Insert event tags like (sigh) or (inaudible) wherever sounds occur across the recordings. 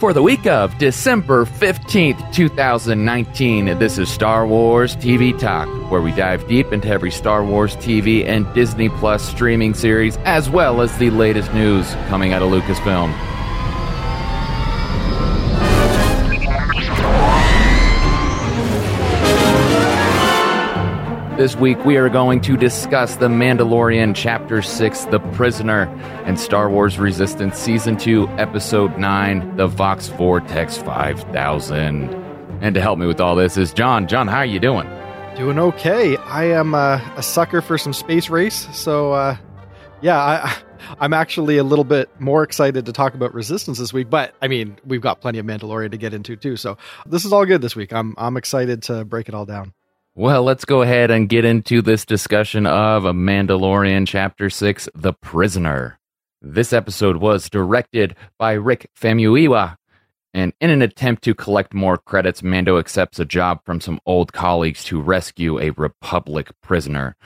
For the week of December 15th, 2019, this is Star Wars TV Talk, where we dive deep into every Star Wars TV and Disney Plus streaming series, as well as the latest news coming out of Lucasfilm. This week, we are going to discuss The Mandalorian Chapter 6, The Prisoner, and Star Wars Resistance Season 2, Episode 9, The Voxx Vortex 5000. And to help me with all this is John. John, how are you doing? Doing okay. I am uh, a sucker for some space race, so uh, yeah, I, (laughs) I'm actually a little bit more excited to talk about Resistance this week. But I mean, we've got plenty of Mandalorian to get into too, so this is all good this week. I'm I'm excited to break it all down. Well, let's go ahead and get into this discussion of A Mandalorian Chapter 6 The Prisoner. This episode was directed by Rick Famuyiwa, and in an attempt to collect more credits, Mando accepts a job from some old colleagues to rescue a Republic prisoner.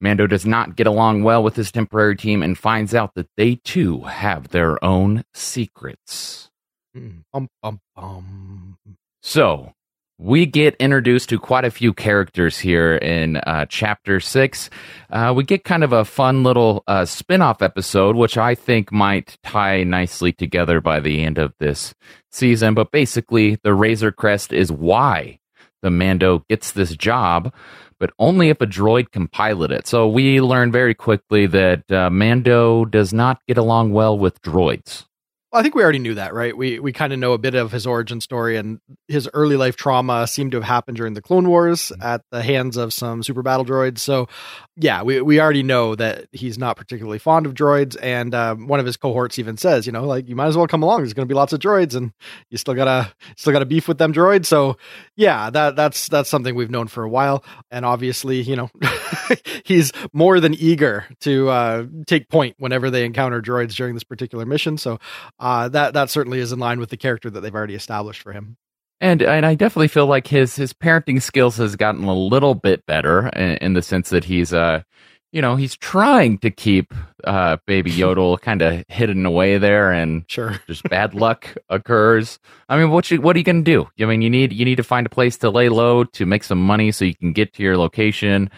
Mando does not get along well with his temporary team and finds out that they too have their own secrets. Mm, bum, bum, bum. So, we get introduced to quite a few characters here in uh, chapter six. Uh, we get kind of a fun little uh, spin off episode, which I think might tie nicely together by the end of this season. But basically, the Razor Crest is why the Mando gets this job, but only if a droid can pilot it. So we learn very quickly that uh, Mando does not get along well with droids. Well, I think we already knew that, right? We we kind of know a bit of his origin story and his early life trauma seemed to have happened during the Clone Wars at the hands of some super battle droids. So, yeah, we we already know that he's not particularly fond of droids. And um, one of his cohorts even says, you know, like you might as well come along. There's going to be lots of droids, and you still gotta still gotta beef with them droids. So, yeah, that that's that's something we've known for a while. And obviously, you know, (laughs) he's more than eager to uh, take point whenever they encounter droids during this particular mission. So uh, that that certainly is in line with the character that they've already established for him. And and I definitely feel like his his parenting skills has gotten a little bit better in, in the sense that he's uh you know he's trying to keep uh baby (laughs) Yodel kind of hidden away there and Sure. (laughs) just bad luck occurs. I mean, what you, what are you going to do? I mean, you need you need to find a place to lay low to make some money so you can get to your location.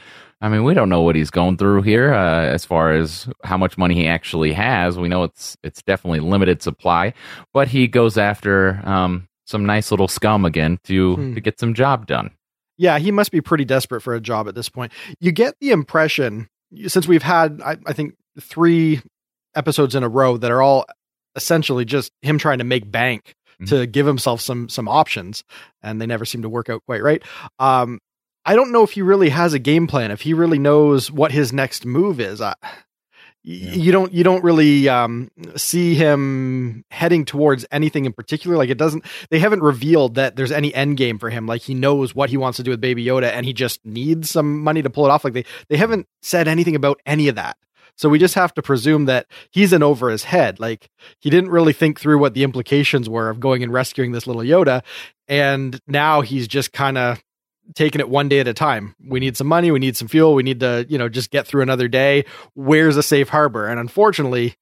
I mean, we don't know what he's going through here uh, as far as how much money he actually has. We know it's it's definitely limited supply, but he goes after um, some nice little scum again to Hmm. to get some job done. Yeah, he must be pretty desperate for a job at this point. You get the impression, since we've had, I, I think, three episodes in a row that are all essentially just him trying to make bank to give himself some some options, and they never seem to work out quite right. Um, I don't know if he really has a game plan, if he really knows what his next move is. I, y- You don't you don't really um, see him heading towards anything in particular. Like it doesn't. They haven't revealed that there's any end game for him. Like he knows what he wants to do with Baby Yoda, and he just needs some money to pull it off. Like they they haven't said anything about any of that. So we just have to presume that he's in over his head. Like he didn't really think through what the implications were of going and rescuing this little Yoda, and now he's just kind of taking it one day at a time. We need some money, we need some fuel, we need to, you know, just get through another day. Where's a safe harbor? And unfortunately,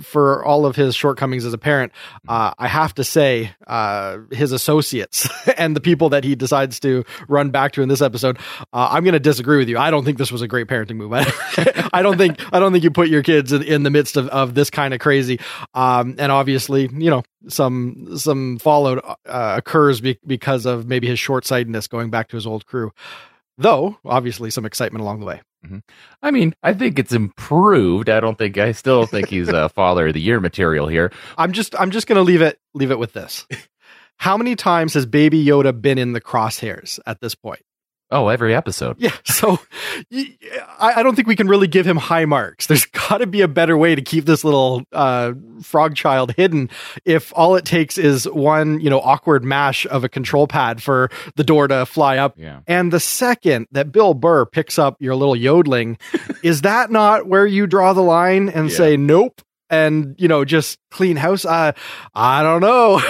for all of his shortcomings as a parent, uh, I have to say, uh, his associates (laughs) and the people that he decides to run back to in this episode, uh, I'm going to disagree with you. I don't think this was a great parenting move. I, (laughs) I don't think I don't think you put your kids in, in the midst of, of this kind of crazy. Um, and obviously, you know, some some fallout uh, occurs be- because of maybe his short sightedness going back to his old crew. Though obviously some excitement along the way. Mm-hmm. I mean, I think it's improved. I don't think I still think he's a (laughs) father of the year material here. I'm just I'm just gonna leave it leave it with this. (laughs) How many times has Baby Yoda been in the crosshairs at this point? Oh, every episode. Yeah, (laughs) so I don't think we can really give him high marks. There's (laughs) got to be a better way to keep this little uh, frog child hidden. If all it takes is one, you know, awkward mash of a control pad for the door to fly up, Yeah. and the second that Bill Burr picks up your little yodeling, (laughs) is that not where you draw the line and Yeah. say nope? And you know, just clean house. Uh, I don't know.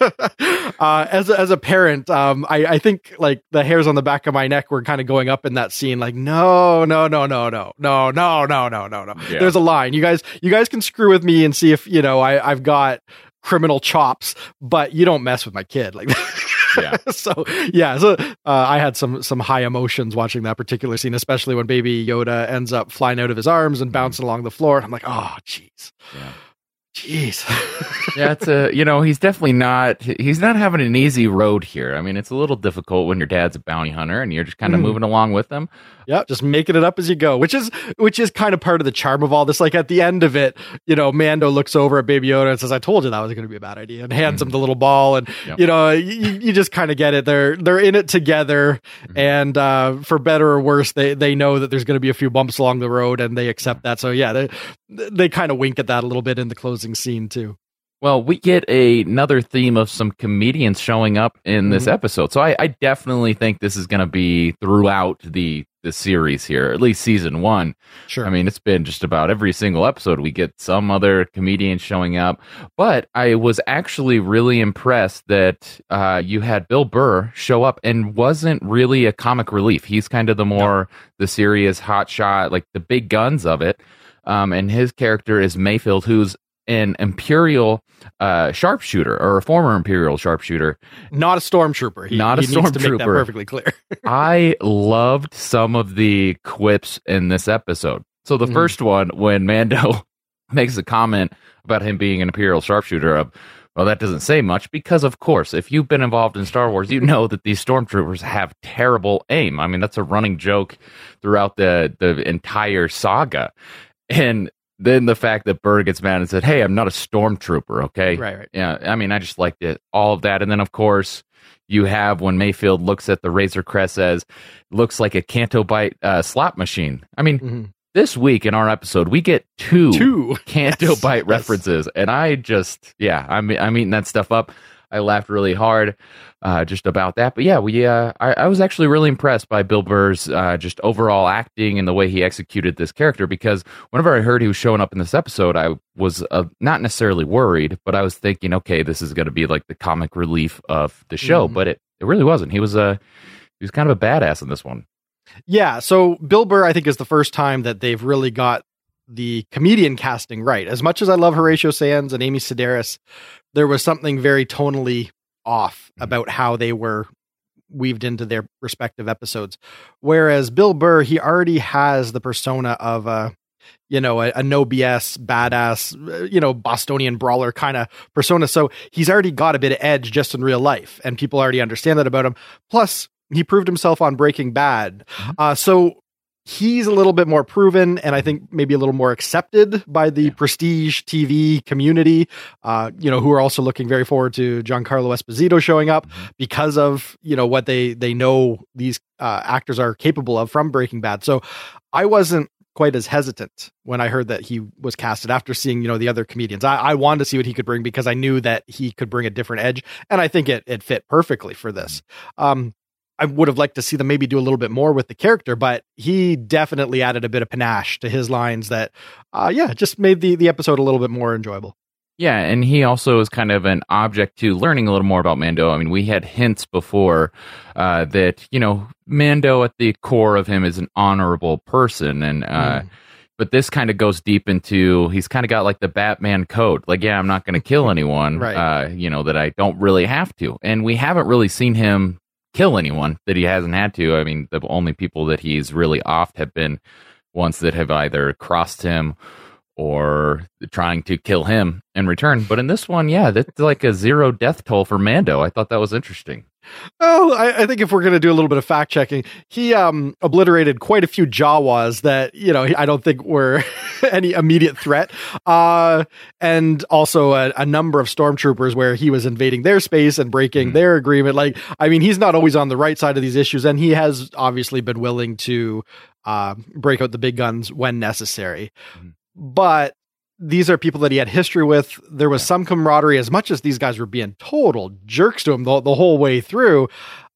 (laughs) uh, as a, as a parent, um, I, I think like the hairs on the back of my neck were kind of going up in that scene. Like, no, no, no, no, no, no, no, no, no, no, no. Yeah. There's a line. You guys, you guys can screw with me and see if you know I I've got criminal chops, but you don't mess with my kid like (laughs) yeah. (laughs) so yeah, so uh, I had some some high emotions watching that particular scene, especially when Baby Yoda ends up flying out of his arms and bouncing along the floor. I'm like, oh, jeez. Yeah. Jeez. (laughs) yeah, it's a you know he's definitely not he's not having an easy road here. I mean, it's a little difficult when your dad's a bounty hunter and you're just kind of mm. moving along with him. Yeah, just making it up as you go, which is which is kind of part of the charm of all this. Like at the end of it, you know, Mando looks over at Baby Yoda and says, "I told you that was going to be a bad idea," and hands mm-hmm. him the little ball, and yep. you know, you, you just kind of get it. They're they're in it together, mm-hmm. and uh, for better or worse, they they know that there's going to be a few bumps along the road, and they accept that. So yeah, they they kind of wink at that a little bit in the closing scene too. Well, we get a, another theme of some comedians showing up in this mm-hmm. episode. So I, I, definitely think this is going to be throughout the the series here, at least season one. Sure. I mean, it's been just about every single episode we get some other comedian showing up. But I was actually really impressed that uh, you had Bill Burr show up and wasn't really a comic relief. He's kind of the more no. the serious hot shot, like the big guns of it. Um, and his character is Mayfield, who's an imperial uh, sharpshooter or a former imperial sharpshooter, not a stormtrooper. He, not a stormtrooper. perfectly clear. (laughs) I loved some of the quips in this episode. So the mm. first one, when Mando (laughs) makes a comment about him being an imperial sharpshooter, of well, that doesn't say much because, of course, if you've been involved in Star Wars, you know that these stormtroopers have terrible aim. I mean, that's a running joke throughout the the entire saga. And then the fact that Burr gets mad and said, "Hey, I'm not a stormtrooper." Okay, right, right. Yeah, I mean, I just liked it, all of that, and then of course you have when Mayfield looks at the Razor Crest as looks like a Canto Bight uh, slot machine. I mean. Mm-hmm. This week in our episode, we get two, two. Canto (laughs) yes, references, yes. and I just, yeah, I'm I'm eating that stuff up. I laughed really hard uh, just about that. But yeah, we uh, I, I, was actually really impressed by Bill Burr's uh, just overall acting and the way he executed this character. Because whenever I heard he was showing up in this episode, I was uh, not necessarily worried, but I was thinking, okay, this is going to be like the comic relief of the show. Mm. But it it really wasn't. He was a he was kind of a badass in this one. Yeah. So Bill Burr, I think, is the first time that they've really got the comedian casting right. As much as I love Horatio Sanz and Amy Sedaris, there was something very tonally off mm-hmm. about how they were weaved into their respective episodes. Whereas Bill Burr, he already has the persona of a you know, a, a, no BS, badass, uh, you know, Bostonian brawler kind of persona. So he's already got a bit of edge just in real life, and people already understand that about him. Plus, he proved himself on Breaking Bad. Mm-hmm. Uh, so he's a little bit more proven and I think maybe a little more accepted by the yeah. prestige TV community, uh, you know, who are also looking very forward to Giancarlo Esposito showing up mm-hmm. because of, you know, what they, they know these uh, actors are capable of from Breaking Bad. So I wasn't quite as hesitant when I heard that he was casted after seeing, you know, the other comedians. I, I wanted to see what he could bring because I knew that he could bring a different edge. And I think it, it fit perfectly for this. Um, I would have liked to see them maybe do a little bit more with the character, but he definitely added a bit of panache to his lines that, uh, yeah, just made the, the episode a little bit more enjoyable. Yeah, and he also is kind of an object to learning a little more about Mando. I mean, we had hints before uh, that you know Mando at the core of him is an honorable person, and uh, mm. but this kind of goes deep into he's kind of got like the Batman code. Like, yeah, I'm not going to kill (laughs) anyone, right. uh, you know, that I don't really have to, and we haven't really seen him kill anyone that he hasn't had to. I mean, the only people that he's really offed have been ones that have either crossed him or trying to kill him in return. But in this one, yeah, that's like a zero death toll for Mando. I thought that was interesting. Oh, I, I, think if we're going to do a little bit of fact checking, he um, obliterated quite a few Jawas that you know I don't think were (laughs) any immediate threat, uh, and also a, a, number of stormtroopers where he was invading their space and breaking mm. their agreement. Like, I mean, he's not always on the right side of these issues, and he has obviously been willing to uh, break out the big guns when necessary. Mm. But these are people that he had history with. There was some camaraderie, as much as these guys were being total jerks to him the, the whole way through.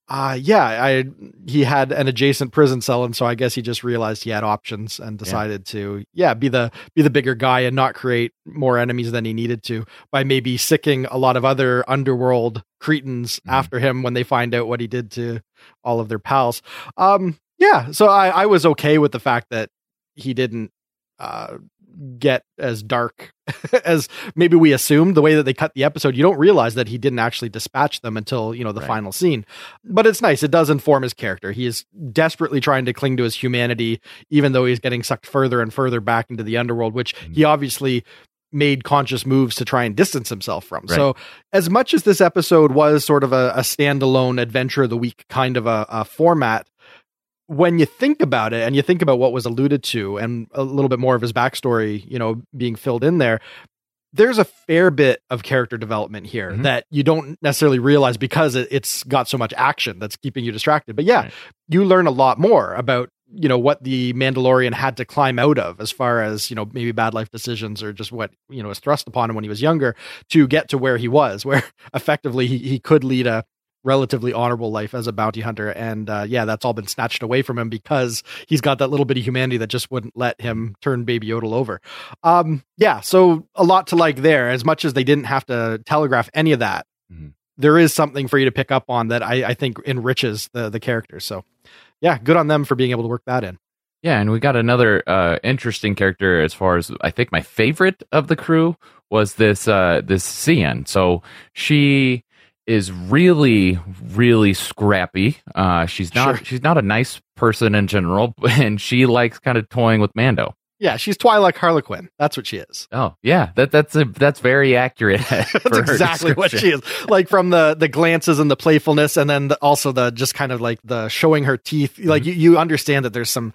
Uh, yeah, I he had an adjacent prison cell, and so I guess he just realized he had options and decided yeah. to, yeah, be the be the bigger guy and not create more enemies than he needed to by maybe sicking a lot of other underworld cretins mm-hmm. after him when they find out what he did to all of their pals. Um, yeah, so I, I was okay with the fact that he didn't uh, get as dark (laughs) as maybe we assumed the way that they cut the episode you don't realize that he didn't actually dispatch them until you know the right. final scene but it's nice it does inform his character he is desperately trying to cling to his humanity even though he's getting sucked further and further back into the underworld which mm-hmm. he obviously made conscious moves to try and distance himself from. Right. So, as much as this episode was sort of a, a standalone adventure of the week kind of a, a, format, when you think about it and you think about what was alluded to and a little bit more of his backstory, you know, being filled in there, there's a fair bit of character development here mm-hmm. that you don't necessarily realize because it, has got so much action that's keeping you distracted. But yeah, right. you learn a lot more about you know what the Mandalorian had to climb out of as far as you know maybe bad life decisions or just what you know was thrust upon him when he was younger to get to where he was (laughs) where effectively he, he could lead a relatively honorable life as a bounty hunter and uh, yeah that's all been snatched away from him because he's got that little bit of humanity that just wouldn't let him turn baby Yoda over um yeah so a lot to like there as much as they didn't have to telegraph any of that mm-hmm. there is something for you to pick up on that I, I think enriches the the characters so yeah, good on them for being able to work that in. Yeah, and we got another uh, interesting character as far as I think my favorite of the crew was this uh, this Xi'an. So she is really really scrappy. Uh, she's not sure. she's not a nice person in general, (laughs) and she likes kind of toying with Mando. Yeah, she's Twi'lek Harley Quinn. That's what she is. Oh, yeah. That that's a, that's very accurate. (laughs) (laughs) that's exactly what she is. Like from the the glances and the playfulness, and then the, also the just kind of like the showing her teeth. Like mm-hmm. you, you understand that there's some,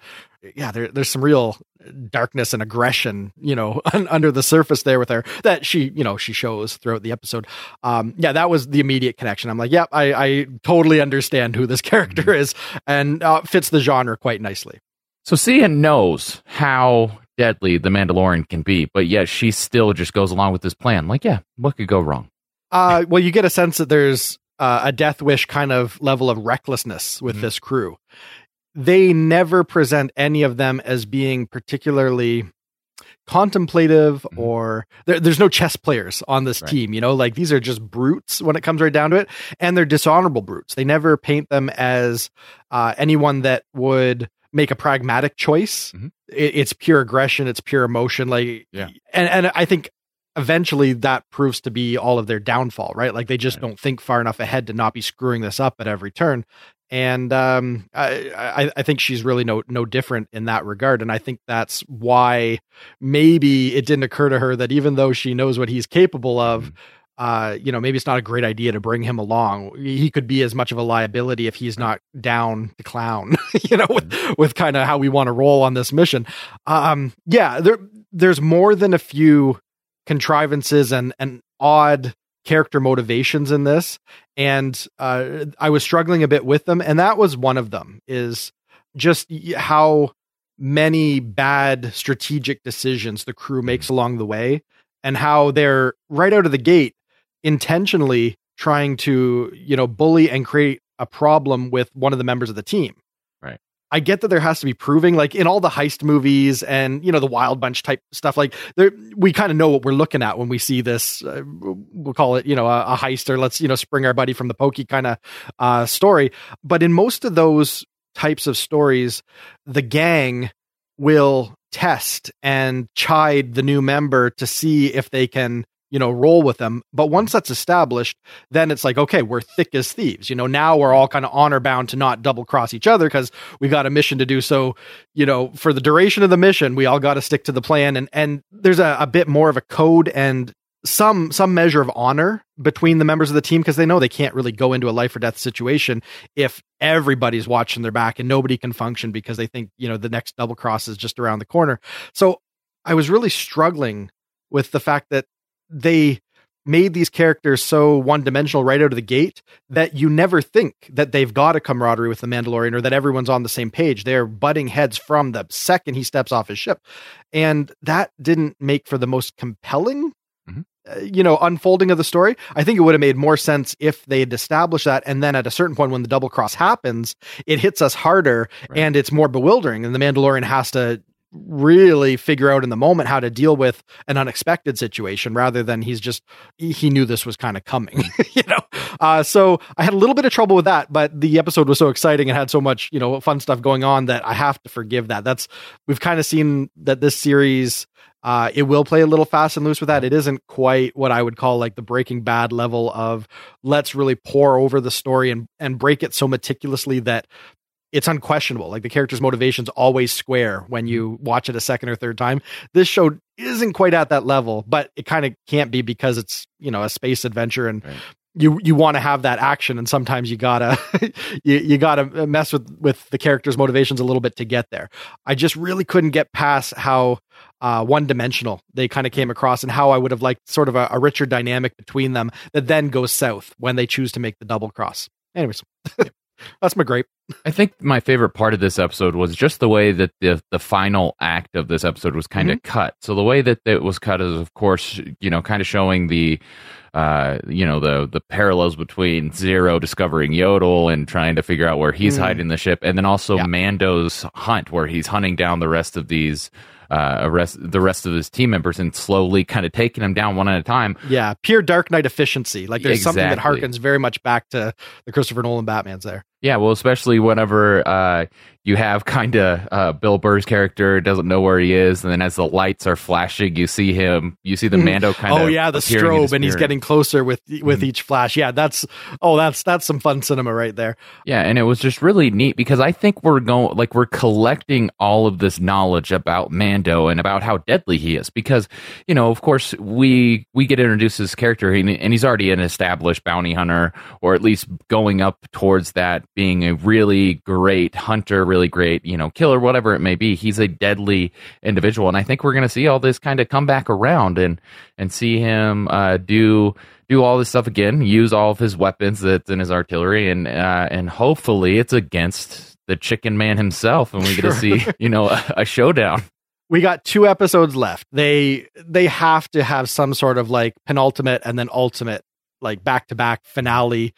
yeah, there, there's some real darkness and aggression, you know, (laughs) under the surface there with her that she, you know, she shows throughout the episode. Um, yeah, that was the immediate connection. I'm like, yep, yeah, I, I totally understand who this (laughs) character mm-hmm. is, and uh, fits the genre quite nicely. So Xi'an knows how deadly the Mandalorian can be, but yet she still just goes along with this plan. Like, yeah, what could go wrong? Uh, well, you get a sense that there's uh, a Death Wish kind of level of recklessness with mm-hmm. this crew. They never present any of them as being particularly contemplative mm-hmm. or there, there's no chess players on this right. team you know like these are just brutes when it comes right down to it and they're dishonorable brutes they never paint them as uh, anyone that would make a pragmatic choice. Mm-hmm. It, it's pure aggression. It's pure emotion. Like, yeah. And, and I think eventually that proves to be all of their downfall, right? Like they just right. don't think far enough ahead to not be screwing this up at every turn. And um, I, I, I think she's really no no different in that regard, and I think that's why maybe it didn't occur to her that even though she knows what he's capable of, mm-hmm uh, you know, maybe it's not a great idea to bring him along. He could be as much of a liability if he's not down to clown, (laughs) you know, with, mm-hmm. with kind of how we want to roll on this mission. Um, yeah, there, there's more than a few contrivances and, and odd character motivations in this. And, uh, I was struggling a bit with them. And that was one of them is just how many bad strategic decisions the crew makes along the way and how they're right out of the gate intentionally trying to, you know, bully and create a problem with one of the members of the team. I get that there has to be proving, like in all the heist movies and you know the Wild Bunch type stuff. Like there, we kind of know what we're looking at when we see this. Uh, we'll call it, you know, a, a, heist or let's you know spring our buddy from the pokey kind of uh, story. But in most of those types of stories, the gang will test and chide the new member to see if they can you know, roll with them. But once that's established, then it's like, okay, we're thick as thieves. You know, now we're all kind of honor bound to not double cross each other because we got a mission to do. So, you know, for the duration of the mission, we all got to stick to the plan. And and there's a, a bit more of a code and some some measure of honor between the members of the team because they know they can't really go into a life or death situation if everybody's watching their back and nobody can function because they think you know the next double cross is just around the corner. So I was really struggling with the fact that they made these characters so one dimensional right out of the gate that you never think that they've got a camaraderie with the Mandalorian or that everyone's on the same page. They're butting heads from the second he steps off his ship. And that didn't make for the most compelling. Mm-hmm. Uh, you know, unfolding of the story. I think it would have made more sense if they had established that, and then at a certain point, when the double cross happens, it hits us harder right. and it's more bewildering, and the Mandalorian has to really figure out in the moment how to deal with an unexpected situation rather than he's just he knew this was kind of coming (laughs) you know uh, so i had a little bit of trouble with that but the episode was so exciting and had so much you know fun stuff going on that i have to forgive that that's we've kind of seen that this series uh, it will play a little fast and loose with that. It isn't quite what I would call like the Breaking Bad level of let's really pour over the story and and break it so meticulously that it's unquestionable. Like the character's motivations always square when you watch it a second or third time. This show isn't quite at that level, but it kind of can't be because it's, you know, a space adventure and right. you you want to have that action and sometimes you got to (laughs) you, you got to mess with with the character's motivations a little bit to get there. I just really couldn't get past how uh, one dimensional they kind of came across and how I would have liked sort of a, a richer dynamic between them that then goes south when they choose to make the double cross. Anyways. That's my grape. I think my favorite part of this episode was just the way that the the final act of this episode was kind of mm-hmm. cut. So the way that it was cut is, of course, you know, kind of showing the, uh, you know, the the parallels between Zero discovering Yodel and trying to figure out where he's mm. hiding the ship, and then also yeah. Mando's hunt, where he's hunting down the rest of these uh, rest, the rest of his team members and slowly kind of taking them down one at a time. Yeah, pure Dark Knight efficiency. Like there's exactly. something that harkens very much back to the Christopher Nolan Batman's there. Yeah, well, especially whenever uh, you have kind of uh, Bill Burr's character doesn't know where he is, and then as the lights are flashing, you see him, you see the mm-hmm. Mando kind of. oh yeah, the strobe, and he's getting closer with with mm. each flash. Yeah, that's oh, that's that's some fun cinema right there. Yeah, and it was just really neat because I think we're going like we're collecting all of this knowledge about Mando and about how deadly he is because you know, of course, we we get introduced to this character and, and he's already an established bounty hunter, or at least going up towards that being a really great hunter, really great, you know, killer, whatever it may be. He's a deadly individual. And I think we're going to see all this kind of come back around and, and see him, uh, do, do all this stuff again, use all of his weapons that's in his artillery and, uh, and hopefully it's against the chicken man himself and we sure. get to see, you know, a, a showdown we got two episodes left. They they have to have some sort of like penultimate and then ultimate like back to back finale.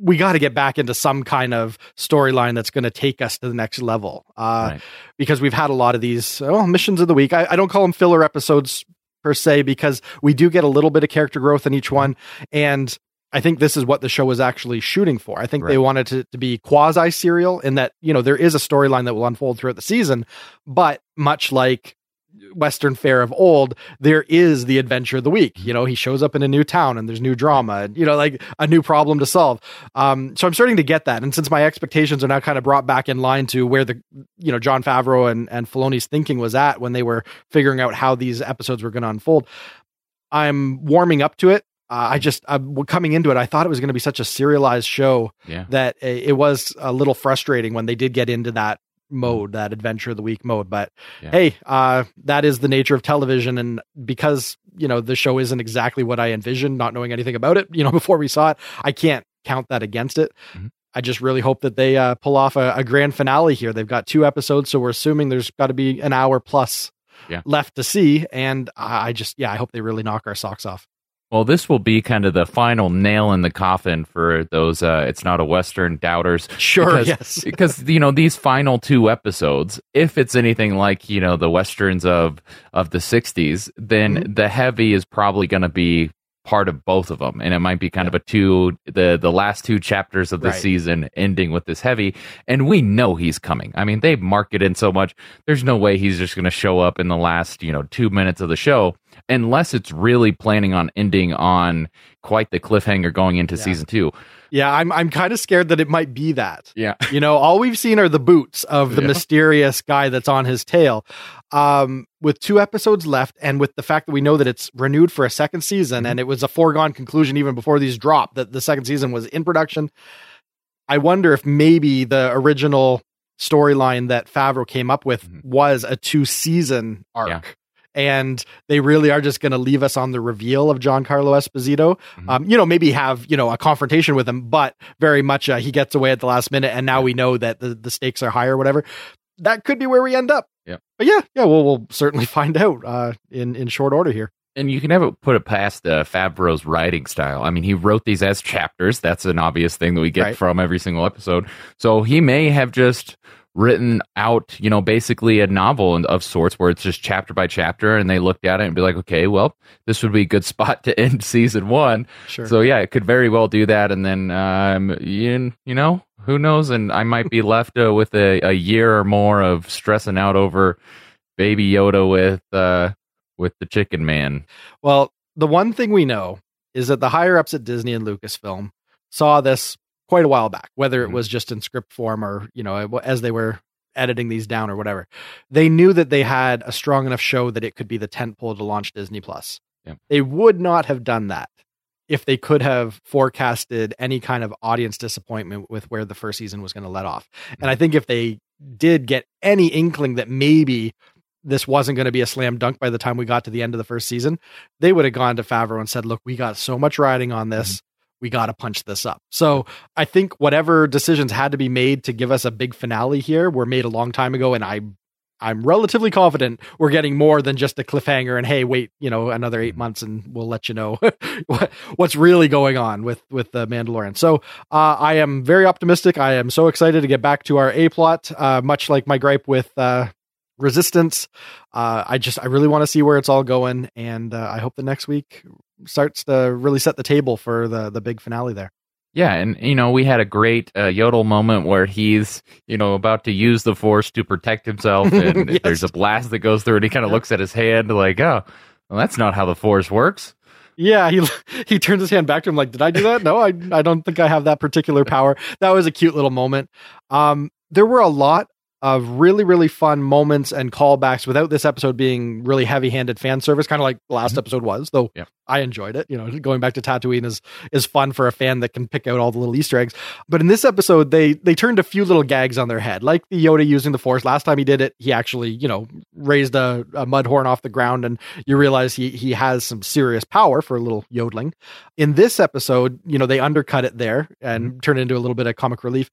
We got to get back into some kind of storyline that's going to take us to the next level. Uh, right. Because we've had a lot of these well, missions of the week. I, I, don't call them filler episodes per se because we do get a little bit of character growth in each one. And I think this is what the show was actually shooting for. I think right. they wanted to, to be quasi serial in that, you know, there is a storyline that will unfold throughout the season, but much like Western fare of old, there is the adventure of the week. You know, he shows up in a new town and there's new drama and, you know, like a new problem to solve. Um, so I'm starting to get that. And since my expectations are now kind of brought back in line to where the, you know, Jon Favreau and, and Filoni's thinking was at when they were figuring out how these episodes were going to unfold, I'm warming up to it. Uh, I just uh, coming into it, I thought it was going to be such a serialized show yeah. that it was a little frustrating when they did get into that mode, that adventure of the week mode. But yeah. hey, uh, that is the nature of television. And because, you know, the show isn't exactly what I envisioned, not knowing anything about it, (laughs) you know, before we saw it, I can't count that against it. Mm-hmm. I just really hope that they uh, pull off a, a, grand finale here. They've got two episodes, so we're assuming there's got to be an hour plus yeah. left to see. And I just, yeah, I hope they really knock our socks off. Well, this will be kind of the final nail in the coffin for those uh, it's not a western doubters. Sure, because, yes. (laughs) because you know these final two episodes, if it's anything like, you know, the westerns of of the 60s, then mm-hmm. the heavy is probably going to be part of both of them and it might be kind yeah. of a two the the last two chapters of the right. season ending with this heavy and we know he's coming i mean they've marketed in so much there's no way he's just going to show up in the last you know two minutes of the show unless it's really planning on ending on quite the cliffhanger going into yeah. season two yeah, I'm I'm kind of scared that it might be that. Yeah. You know, all we've seen are the boots of the yeah. mysterious guy that's on his tail. Um, with two episodes left and with the fact that we know that it's renewed for a second season mm-hmm. and it was a foregone conclusion even before these dropped that the second season was in production. I wonder if maybe the original storyline that Favreau came up with mm-hmm. was a two season arc. Yeah and they really are just going to leave us on the reveal of Giancarlo Esposito. Mm-hmm. Um, you know, maybe have you know a confrontation with him, but very much uh, he gets away at the last minute, and now we know that the, the stakes are higher, whatever. That could be where we end up. Yeah, but yeah, yeah, we'll we'll certainly (laughs) find out uh, in in short order here. And you can never put it past uh, Favreau's writing style. I mean, he wrote these as chapters. That's an obvious thing that we get right. from every single episode. So he may have just written out, you know, basically a novel of sorts where it's just chapter by chapter and they looked at it and be like, okay, well, this would be a good (laughs) spot to end season one. Sure. So yeah, it could very well do that. And then, um, you, you know, who knows? And I might be left uh, with a, a year or more of stressing out over baby Yoda with, uh, with the chicken man. Well, the one thing we know is that the higher ups at Disney and Lucasfilm saw this quite a while back, whether it Mhm. was just in script form or, you know, as they were editing these down or whatever. They knew that they had a strong enough show that it could be the tent pole to launch Disney Plus. Yeah. They would not have done that if they could have forecasted any kind of audience disappointment with where the first season was going to let off. And I mm-hmm. think if they did get any inkling that maybe this wasn't going to be a slam dunk by the time we got to the end of the first season, they would have gone to Favreau and said, "Look, we got so much riding on this. Mm-hmm. We got to punch this up." So I think whatever decisions had to be made to give us a big finale here were made a long time ago, and I. I'm relatively confident we're getting more than just a cliffhanger and hey, wait, you know, another eight months and we'll let you know (laughs) what, what's really going on with with the Mandalorian. So uh, I am very optimistic. I am so excited to get back to our A plot. Uh, much like my gripe with uh, Resistance, uh, I just I really want to see where it's all going, and uh, I hope the next week starts to really set the table for the the big finale there. Yeah, and you know we had a great uh, Yodel moment where he's you know about to use the Force to protect himself, (laughs) and Yes. there's a blast that goes through, and he kind of looks at his hand like, oh, well, that's not how the Force works. Yeah, he (laughs) he turns his hand back to him like, "Did I do that? No, I I don't think I have that particular power." That was a cute little moment. Um, there were a lot of really really fun moments and callbacks without this episode being really heavy-handed fan service, kind of like the last Mhm. episode was. Though Yeah. I enjoyed it. You know, going back to Tatooine is is fun for a fan that can pick out all the little Easter eggs. But in this episode, they they turned a few little gags on their head, like the Yoda using the Force. Last time he did it, he actually you know raised a, a mud horn off the ground, and you realize he he has some serious power for a little yodeling. In this episode, you know they undercut it there and turn it into a little bit of comic relief.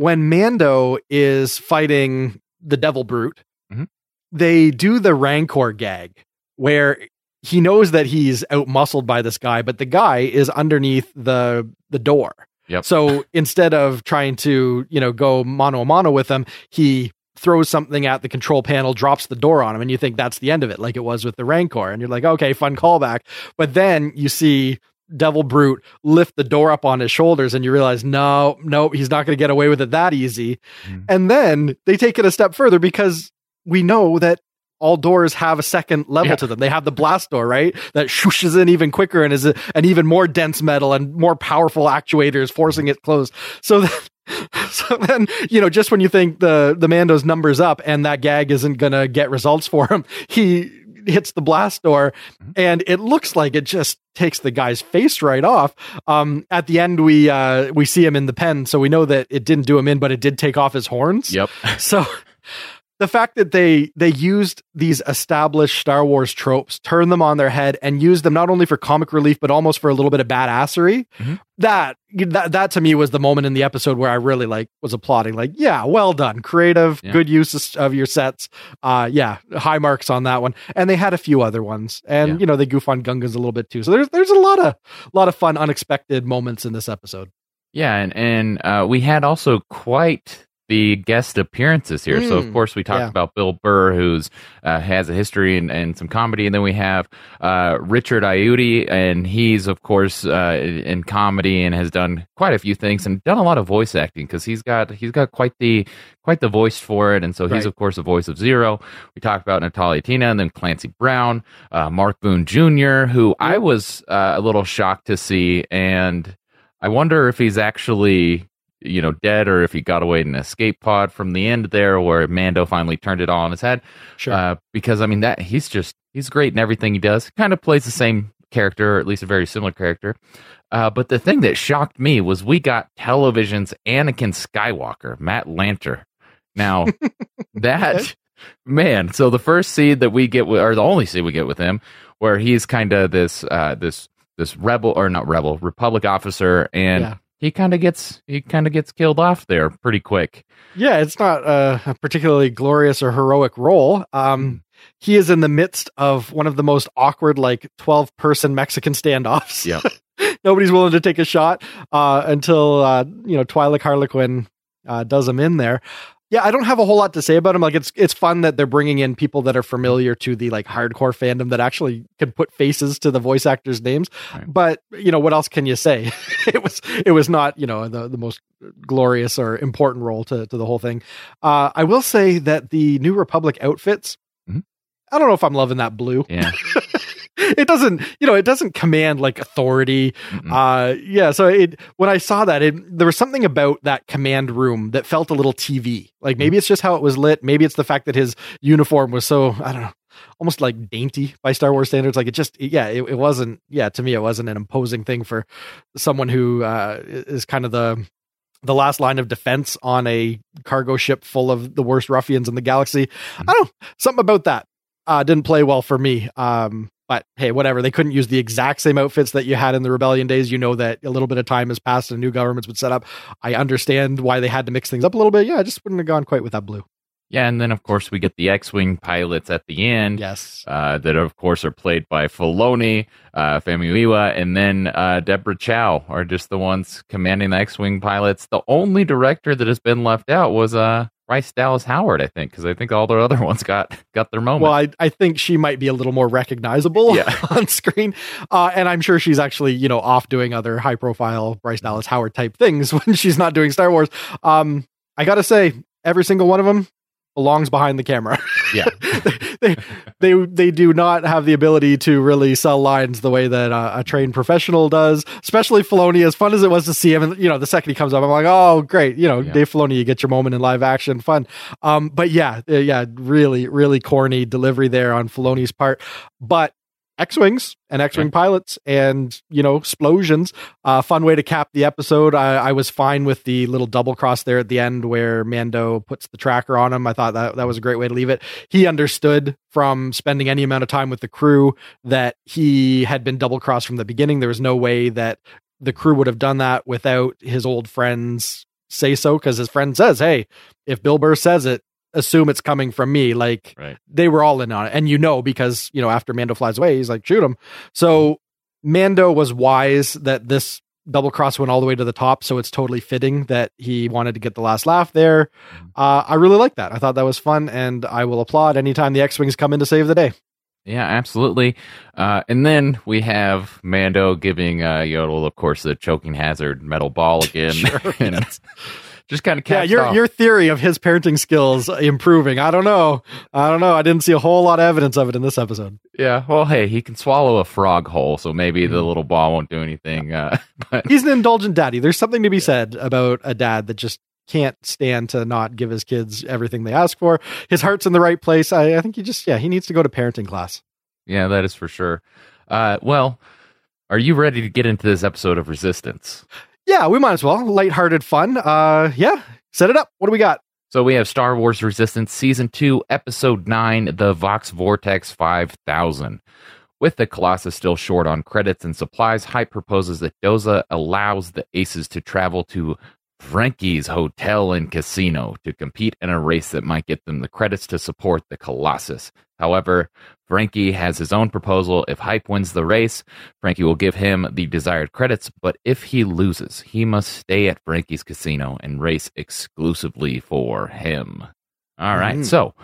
When Mando is fighting the Devil Brute, Mhm. they do the Rancor gag where he knows that he's outmuscled by this guy, but the guy is underneath the the door. Yep. So (laughs) instead of trying to, you know, go mano a mano with him, he throws something at the control panel, drops the door on him, and you think that's the end of it, like it was with the Rancor. And you're like, okay, fun callback. But then you see Devil Brute lift the door up on his shoulders, and you realize, no, no, he's not going to get away with it that easy. Mhm. And then they take it a step further because we know that all doors have a second level Yeah. to them. They have the blast door, right? That swooshes in even quicker and is a, an even more dense metal and more powerful actuators forcing it closed. So then, (laughs) so then, you know, just when you think the the Mando's numbers up and that gag isn't gonna get results for him, he hits the blast door and it looks like it just takes the guy's face right off. Um, at the end, we uh, we see him in the pen, so we know that it didn't do him in, but it did take off his horns. Yep. (laughs) So the fact that they they used these established Star Wars tropes, turned them on their head, and used them not only for comic relief but almost for a little bit of badassery, Mhm. that that that to me was the moment in the episode where I really like was applauding. Like, yeah, well done, creative, Yeah. good use of your sets. Uh, yeah, high marks on that one. And they had a few other ones, and Yeah. you know they goof on Gungans a little bit too. So there's there's a lot of a lot of fun, unexpected moments in this episode. Yeah, and and uh, we had also quite the guest appearances here. So of Mm, course we talked yeah. about Bill Burr, who's uh, has a history and, and some comedy, and then we have uh, Richard Ayoade, and he's of course uh, in comedy and has done quite a few things and done a lot of voice acting because he's got he's got quite the quite the voice for it, and so he's Right. of course the voice of Zero. We talked about Natalia Tena, and then Clancy Brown, uh, Mark Boone Jr., who I was uh, a little shocked to see, and I wonder if he's actually, you know, dead or if he got away in an escape pod from the end there where Mando finally turned it all on his head. Sure. Uh, because I mean that he's just he's great in everything he does. Kind of plays the same character, or at least a very similar character. Uh, but the thing that shocked me was we got television's Anakin Skywalker, Matt Lanter. Now (laughs) that man, so the first seed that we get, with, or the only seed we get with him, where he's kind of this uh, this this rebel or not rebel Republic officer, and Yeah. He kind of gets he kind of gets killed off there pretty quick. Yeah, it's not a, a particularly glorious or heroic role. Um, he is in the midst of one of the most awkward, like twelve person Mexican standoffs. Yep. (laughs) Nobody's willing to take a shot uh, until uh, you know Twi'lek Harley Quinn uh, does him in there. Yeah, I don't have a whole lot to say about them. Like it's it's fun that they're bringing in people that are familiar to the like hardcore fandom that actually can put faces to the voice actors' names. Right. But you know what else can you say? (laughs) it was it was not you know the the most glorious or important role to to the whole thing. Uh, I will say that the New Republic outfits. Mm-hmm. I don't know if I'm loving that blue. Yeah. (laughs) it doesn't you know it doesn't command like authority Mm-mm. uh yeah so it when i saw that it there was something about that command room that felt a little tv like maybe mm-hmm. it's just how it was lit maybe it's the fact that his uniform was so i don't know almost like dainty by Star Wars standards. Like it just, yeah, it, it wasn't, yeah, to me, it wasn't an imposing thing for someone who uh, is kind of the the last line of defense on a cargo ship full of the worst ruffians in the galaxy. Mm-hmm. I don't know, something about that uh, didn't play well for me. Um, but hey, whatever. They couldn't use the exact same outfits that you had in the rebellion days. You know that a little bit of time has passed and new government's been set up. I understand why they had to mix things up a little bit. Yeah, I just wouldn't have gone quite with that blue. Yeah, and then of course we get the X-wing pilots at the end. Yes, uh, that of course are played by Filoni, uh, Famuyiwa, and then uh, Deborah Chow are just the ones commanding the X-wing pilots. The only director that has been left out was uh, Bryce Dallas Howard, I think, because I think all the (laughs) other ones got got their moment. Well, I, I think she might be a little more recognizable yeah. (laughs) on screen, uh, and I'm sure she's actually you know off doing other high profile Bryce Dallas Howard type things (laughs) when she's not doing Star Wars. Um, I gotta say, every single one of them belongs behind the camera. Yeah, (laughs) they, they they do not have the ability to really sell lines the way that uh, a trained professional does. Especially Filoni, as fun as it was to see him, and you know, the second he comes up, I'm like, oh, great, you know, yeah. Dave Filoni, you get your moment in live action, fun. Um, but yeah, uh, yeah, really, really corny delivery there on Filoni's part. But X-wings and X-wing yeah. pilots and you know explosions. Uh, fun way to cap the episode. I, I, was fine with the little double cross there at the end where Mando puts the tracker on him. I thought that that was a great way to leave it. He understood from spending any amount of time with the crew that he had been double crossed from the beginning. There was no way that the crew would have done that without his old friends say so because his friend says, "Hey, if Bill Burr says it, assume it's coming from me. Like right. they were all in on it. And you know, because, you know, after Mando flies away, he's like, shoot him. So Mando was wise that this double cross went all the way to the top. So it's totally fitting that he wanted to get the last laugh there. Mm-hmm. Uh, I really like that. I thought that was fun. And I will applaud anytime the X Wings come in to save the day. Yeah, absolutely. Uh, and then we have Mando giving uh, Yaddle, of course, the choking hazard metal ball (laughs) again. sure, (laughs) and, just kind of yeah. Your off. your theory of his parenting skills improving. I don't know. I don't know. I didn't see a whole lot of evidence of it in this episode. Yeah. Well, hey, he can swallow a frog whole, so maybe the little ball won't do anything. Uh, (laughs) but he's an indulgent daddy. There's something to be said about a dad that just can't stand to not give his kids everything they ask for. His heart's in the right place. I, I think he just yeah he needs to go to parenting class. Yeah, that is for sure. Uh, well. Are you ready to get into this episode of Resistance? Yeah, we might as well. Lighthearted fun. Uh, yeah, set it up. What do we got? So we have Star Wars Resistance Season 2, Episode 9, The Voxx Vortex 5000. With the Colossus still short on credits and supplies, Hype proposes that Doza allows the Aces to travel to Frankie's Hotel and Casino to compete in a race that might get them the credits to support the Colossus. However, Frankie has his own proposal. If Hype wins the race, Frankie will give him the desired credits, but if he loses, he must stay at Frankie's casino and race exclusively for him. All right, mm. so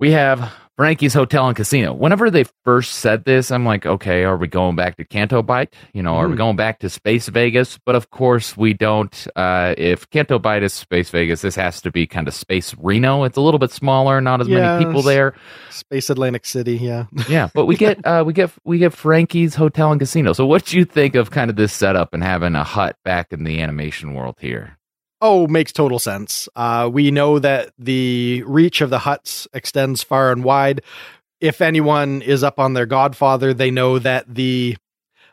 we have Frankie's Hotel and Casino. Whenever they first said this, I'm like, okay, are we going back to Canto Bight? You know, mm. are we hmm. going back to Space Vegas? But of course, we don't. Uh, if Canto Bight is Space Vegas, this has to be kind of Space Reno. It's a little bit smaller, not as many people there. Space Atlantic City, yeah, (laughs) yeah. But we get uh, we get we get Frankie's Hotel and Casino. So, what do you think of kind of this setup and having a Hutt back in the animation world here? Oh, makes total sense. Uh, we know that the reach of the Hutts extends far and wide. If anyone is up on their Godfather, they know that the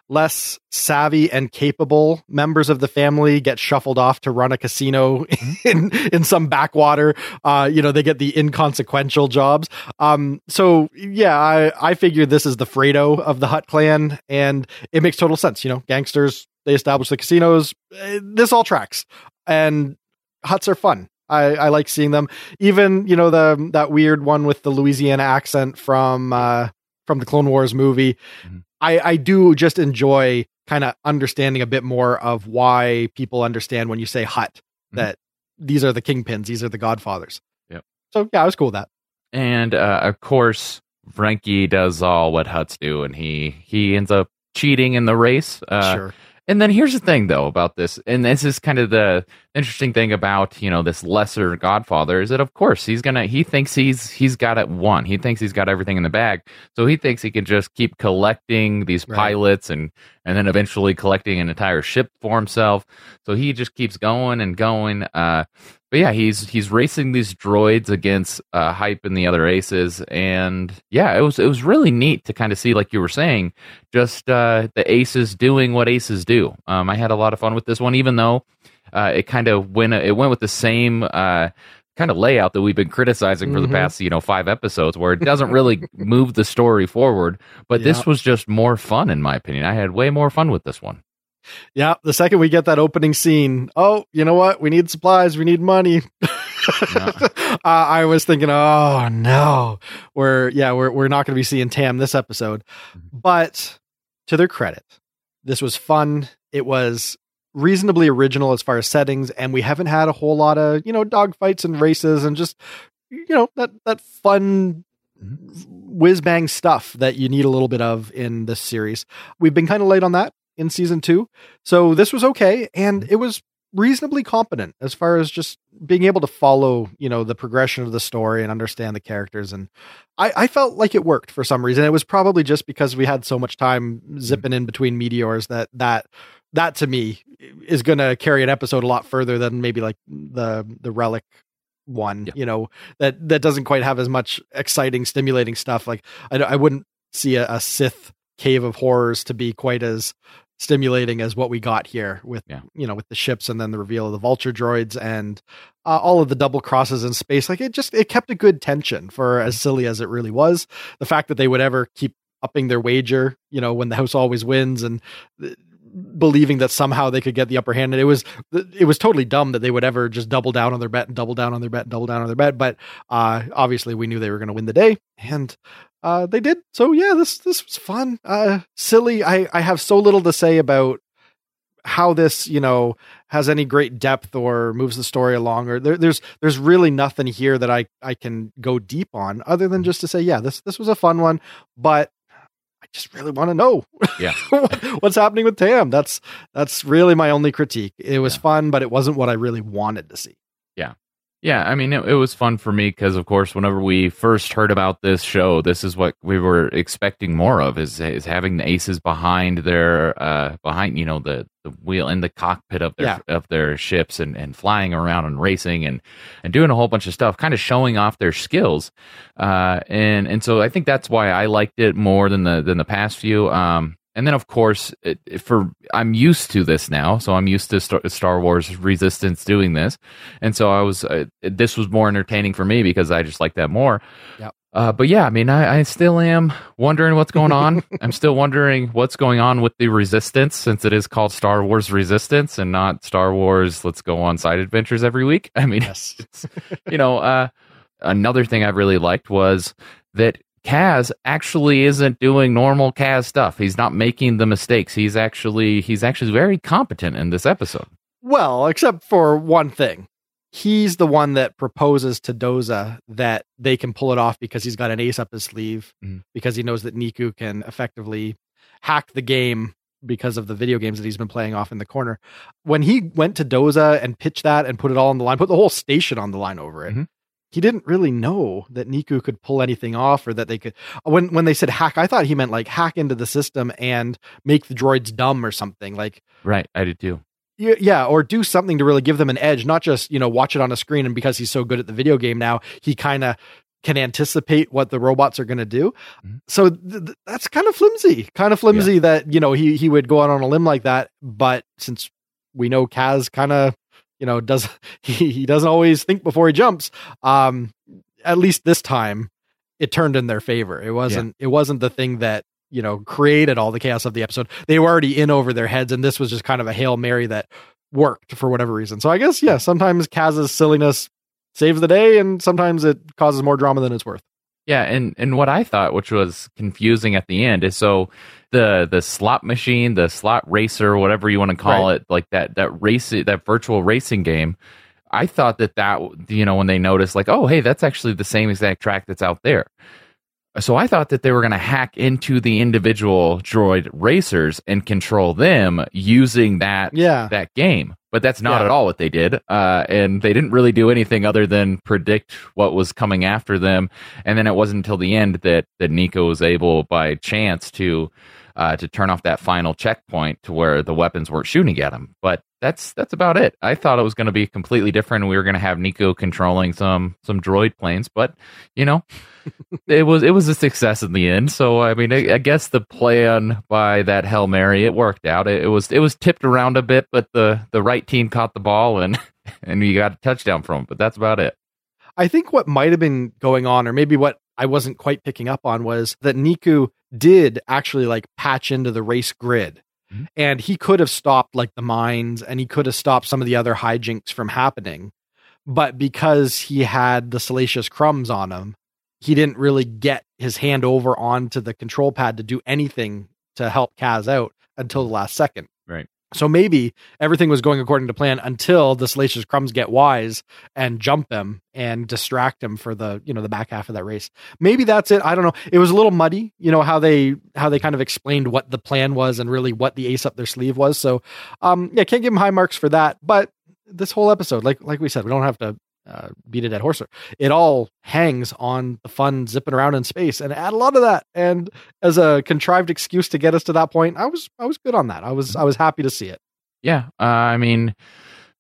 less savvy and capable members of the family get shuffled off to run a casino (laughs) in in some backwater. Uh, you know, they get the inconsequential jobs. Um, so yeah, I I figure this is the Fredo of the Hutt clan, and it makes total sense. You know, gangsters they establish the casinos. Eh, this all tracks and Hutts are fun. I, I like seeing them. Even you know the that weird one with the Louisiana accent from uh, from the Clone Wars movie. Mm-hmm. I I do just enjoy kind of understanding a bit more of why people understand when you say Hutt mm-hmm. that these are the kingpins, these are the godfathers. Yep. So yeah, I was cool with that. And uh, of course, Frankie does all what Hutts do, and he he ends up cheating in the race. Uh, sure. And then here's the thing, though, about this, and this is kind of the interesting thing about you know this lesser Godfather is that of course he's gonna he thinks he's he's got it won. He thinks he's got everything in the bag, so he thinks he can just keep collecting these Right. pilots and and then eventually collecting an entire ship for himself. So he just keeps going and going. Uh, but yeah, he's he's racing these droids against uh, hype and the other aces, and yeah, it was it was really neat to kind of see, like you were saying, just uh, the aces doing what aces do. Um, I had a lot of fun with this one, even though uh, it kind of went it went with the same uh, kind of layout that we've been criticizing for the Mhm. past you know five episodes, where it doesn't really (laughs) move the story forward. But Yeah. this was just more fun, in my opinion. I had way more fun with this one. Yeah, the second we get that opening scene, oh, you know what? We need supplies. We need money. (laughs) uh, I was thinking, oh no, we're yeah, we're we're not going to be seeing Tam this episode. Mm-hmm. But to their credit, this was fun. It was reasonably original as far as settings, and we haven't had a whole lot of you know dogfights and races and just you know that that fun whiz bang stuff that you need a little bit of in this series. We've been kind of late on that in season two. So this was okay. And it was reasonably competent as far as just being able to follow, you know, the progression of the story and understand the characters. And I, I felt like it worked for some reason. It was probably just because we had so much time hmm. zipping in between meteors that that that to me is going to carry an episode a lot further than maybe like the the relic one Yeah. you know that that doesn't quite have as much exciting stimulating stuff like i, I wouldn't see a, a sith cave of horrors to be quite as stimulating as what we got here with Yeah. you know with the ships and then the reveal of the vulture droids and uh, all of the double crosses in space like it just it kept a good tension for as silly as it really was the fact that they would ever keep upping their wager you know when the house always wins and uh, believing that somehow they could get the upper hand. And it was it was totally dumb that they would ever just double down on their bet and double down on their bet and double down on their bet. But uh obviously we knew they were going to win the day and uh they did. So yeah this this was fun. Uh silly. I i have so little to say about how this you know has any great depth or moves the story along or there, there's there's really nothing here that i i can go deep on other than just to say yeah this this was a fun one. But just really want to know Yeah. (laughs) what's happening with tam that's that's really my only critique it was Yeah. fun but it wasn't what i really wanted to see Yeah, I mean, it, it was fun for me because, of course, whenever we first heard about this show, this is what we were expecting more of is is having the aces behind their uh behind you know the the wheel in the cockpit of their of their ships and and flying around and racing and and doing a whole bunch of stuff, kind of showing off their skills. Uh, and and so I think that's why I liked it more than the than the past few. Um, and then of course, it, it- for I'm used to this now, so I'm used to Star, Star Wars Resistance doing this, and so I was uh, this was more entertaining for me because I just like that more. Yep. Uh, but yeah, I mean, I, I still am wondering what's going on. (laughs) I'm still wondering what's going on with the Resistance, since it is called Star Wars Resistance and not Star Wars. Let's go on side adventures every week. (laughs) I mean, yes you know, uh, another thing I really liked was that Kaz actually isn't doing normal Kaz stuff. He's not making the mistakes. He's actually he's actually very competent in this episode. Well, except for one thing. He's the one that proposes to Doza that they can pull it off because he's got an ace up his sleeve, Mhm. because he knows that Neeku can effectively hack the game because of the video games that he's been playing off in the corner. When he went to Doza and pitched that and put it all on the line, put the whole station on the line over it, Mhm. He didn't really know that Neeku could pull anything off or that they could. When when they said hack, I thought he meant like hack into the system and make the droids dumb or something. Like Right, I did too. Yeah or do something to really give them an edge not just you know watch it on a screen and because he's so good at the video game now he kind of can anticipate what the robots are going to do Mhm. so th- th- that's kind of flimsy kind of flimsy that you know he he would go out on a limb like that but since we know Kaz kind of you know does (laughs) he, he doesn't always think before he jumps. Um at least this time it turned in their favor. It wasn't it wasn't the thing that you know created all the chaos of the episode. They were already in over their heads and this was just kind of a hail mary that worked for whatever reason. So i guess yeah sometimes kaz's silliness saves the day and sometimes it causes more drama than it's worth Yeah, and and what I thought, which was confusing at the end, is so the the slot machine, the slot racer, whatever you want to call Right. it, like that that race that virtual racing game. I thought that that you know when they noticed like, oh hey, that's actually the same exact track that's out there. So I thought that they were going to hack into the individual droid racers and control them using that yeah. that game. But that's not Yeah. at all what they did. Uh, and they didn't really do anything other than predict what was coming after them. And then it wasn't until the end that, that Neeku was able, by chance, to uh, to turn off that final checkpoint to where the weapons weren't shooting at him. But that's that's about it. I thought it was going to be completely different. We were going to have Neeku controlling some some droid planes, but you know, (laughs) it was it was a success in the end. So I mean, I, I guess the plan by that Hail Mary it worked out. It, it was it was tipped around a bit, but the the right team caught the ball and (laughs) and you got a touchdown from it. But that's about it. I think what might have been going on, or maybe what I wasn't quite picking up on, was that Neeku did actually like patch into the race grid. Mhm. And he could have stopped like the mines and he could have stopped some of the other hijinks from happening. But because he had the salacious crumbs on him, he didn't really get his hand over onto the control pad to do anything to help Kaz out until the last second. Right. So maybe everything was going according to plan until the salacious crumbs get wise and jump him and distract him for the you know the back half of that race. Maybe that's it. I don't know. It was a little muddy, you know how they how they kind of explained what the plan was and really what the ace up their sleeve was. So um yeah, can't give him high marks for that. But this whole episode, like like we said, we don't have to uh, beat a dead horse. It all hangs on the fun zipping around in space, and add a lot of that. And as a contrived excuse to get us to that point, I was I was good on that. I was I was happy to see it. Yeah, uh, I mean,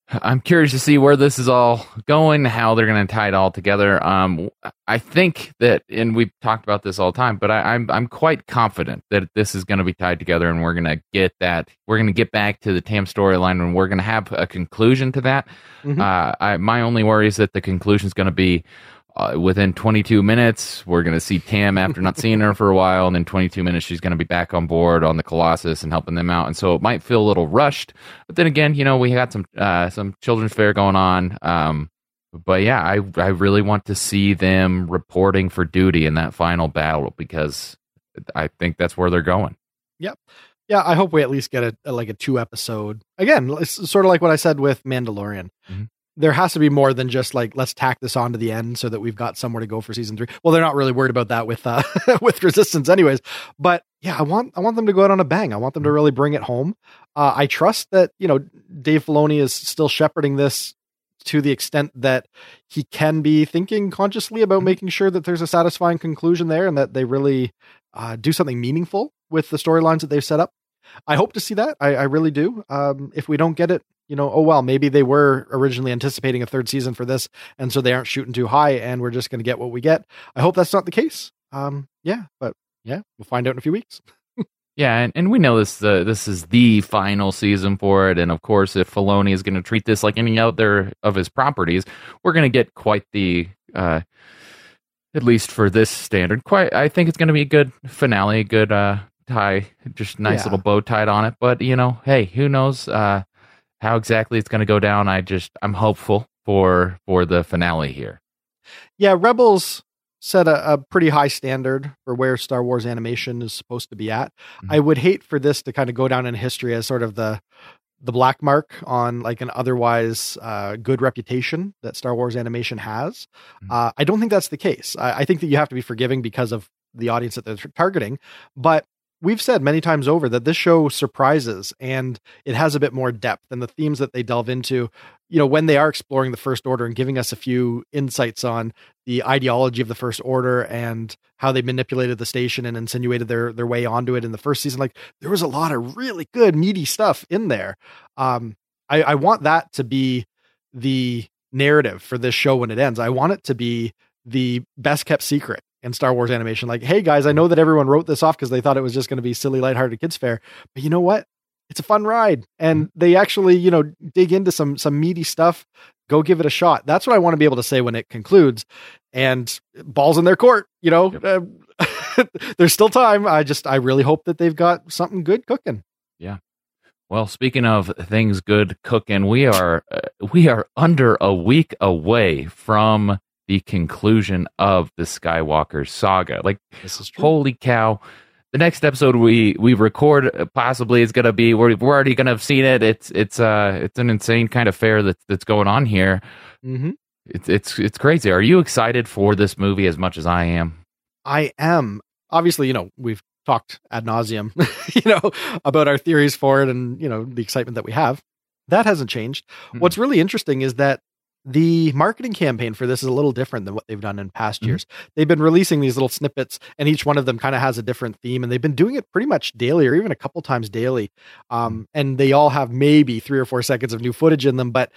I'm curious to see where this is all going, how they're going to tie it all together. Um, I think that, and we've talked about this all the time, but I, I'm I'm quite confident that this is going to be tied together, and we're going to get that. We're going to get back to the Tam storyline, and we're going to have a conclusion to that. Mhm. Uh, I, my only worry is that the conclusion is going to be uh, within 22 minutes. We're going to see Tam after not seeing her for a while, and in 22 minutes she's going to be back on board on the Colossus and helping them out. And so it might feel a little rushed, but then again, you know, we had some uh, some children's fare going on. Um, but yeah, I I really want to see them reporting for duty in that final battle because I think that's where they're going. Yep. Yeah, I hope we at least get a, a- like a two episode. Again, it's sort of like what I said with Mandalorian. Mhm. There has to be more than just like let's tack this on to the end so that we've got somewhere to go for season three. Well, they're not really worried about that with uh (laughs) with Resistance, anyways. But yeah, I want I want them to go out on a bang. I want them to really bring it home. Uh, I trust that you know Dave Filoni is still shepherding this to the extent that he can be thinking consciously about making sure that there's a satisfying conclusion there and that they really uh, do something meaningful with the storylines that they've set up. I hope to see that. I, I really do. Um, if we don't get it, you know, oh well, maybe they were originally anticipating a third season for this, and so they aren't shooting too high, and we're just going to get what we get. I hope that's not the case. Um, yeah, but yeah, we'll find out in a few weeks. (laughs) Yeah, and, and we know this uh, this is the final season for it, and of course, if Filoni is going to treat this like any other of his properties, we're going to get quite the, uh, at least for this standard, quite. I think it's going to be a good finale, a good uh, tie, just nice Yeah. little bow tied on it. But you know, hey, who knows uh, how exactly it's going to go down? I just I'm hopeful for for the finale here. Yeah, Rebels set a, a pretty high standard for where Star Wars animation is supposed to be at. Mhm. I would hate for this to kind of go down in history as sort of the the black mark on like an otherwise uh, good reputation that Star Wars animation has. Mhm. Uh, I don't think that's the case. I, I think that you have to be forgiving because of the audience that they're targeting, but we've said many times over that this show surprises and it has a bit more depth and the themes that they delve into. You know when they are exploring the first order and giving us a few insights on the ideology of the first order and how they manipulated the station and insinuated their their way onto it in the first season like there was a lot of really good meaty stuff in there. Um i i want that to be the narrative for this show when it ends. I want it to be the best kept secret in Star Wars animation. Like, hey guys, I know that everyone wrote this off because they thought it was just going to be silly, lighthearted kids fare, but you know what? It's a fun ride, and they actually, you know, dig into some some meaty stuff. Go give it a shot. That's what I want to be able to say when it concludes. And balls in their court, you know. Uh, (laughs) there's still time. I just, I really hope that they've got something good cooking. Yeah. Well, speaking of things good cooking, we are uh, we are under a week away from the conclusion of the Skywalker saga. Like This is holy cow the next episode we we record uh, possibly is going to be we're, we're already going to have seen it. It's it's uh it's an insane kind of fair that's that's going on here. Mm-hmm. It's it's it's crazy. Are you excited for this movie as much as I am? I am. Obviously, you know, we've talked ad nauseum, (laughs) you know, about our theories for it and, you know, the excitement that we have. That hasn't changed. Mm-hmm. What's really interesting is that the marketing campaign for this is a little different than what they've done in past mm-hmm. years. They've been releasing these little snippets, and each one of them kind of has a different theme, and they've been doing it pretty much daily or even a couple times daily. Um, mm-hmm. and they all have maybe three or four seconds of new footage in them, but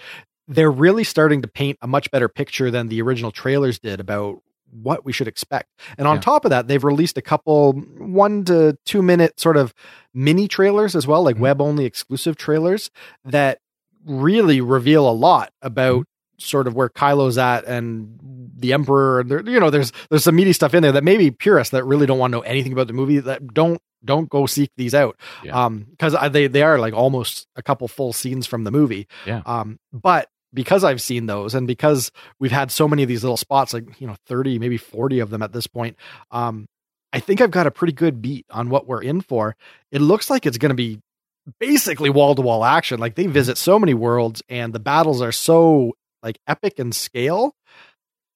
they're really starting to paint a much better picture than the original trailers did about what we should expect. And on yeah. top of that, they've released a couple one to two minute sort of mini trailers as well, like mm-hmm. web only exclusive trailers that really reveal a lot about mm-hmm. Sort of where Kylo's at and the Emperor. And there, you know, there's there's some meaty stuff in there that maybe purists that really don't want to know anything about the movie that don't don't go seek these out yeah. um because they they are like almost a couple full scenes from the movie yeah um but because I've seen those and because we've had so many of these little spots, like, you know, 30, maybe 40 of them at this point, um, I think I've got a pretty good beat on what we're in for. It looks like it's going to be basically wall to wall action. Like they visit so many worlds and the battles are so like epic in scale.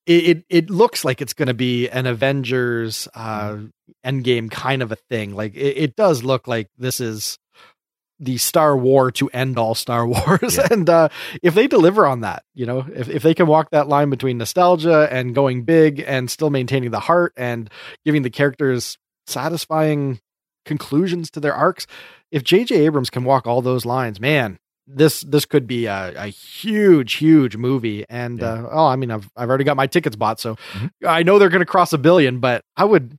It, it, it looks like it's going to be an Avengers uh, Endgame kind of a thing. Like it, it does look like this is the Star War to end all Star (laughs) Wars. Yeah. And uh, if they deliver on that, you know, if, if they can walk that line between nostalgia and going big and still maintaining the heart and giving the characters satisfying conclusions to their arcs, if J.J. Abrams can walk all those lines, man, this this could be a, a huge, huge movie. And yeah. uh, oh, I mean, I've I've already got my tickets bought, so mm-hmm. I know they're going to cross a billion. But I would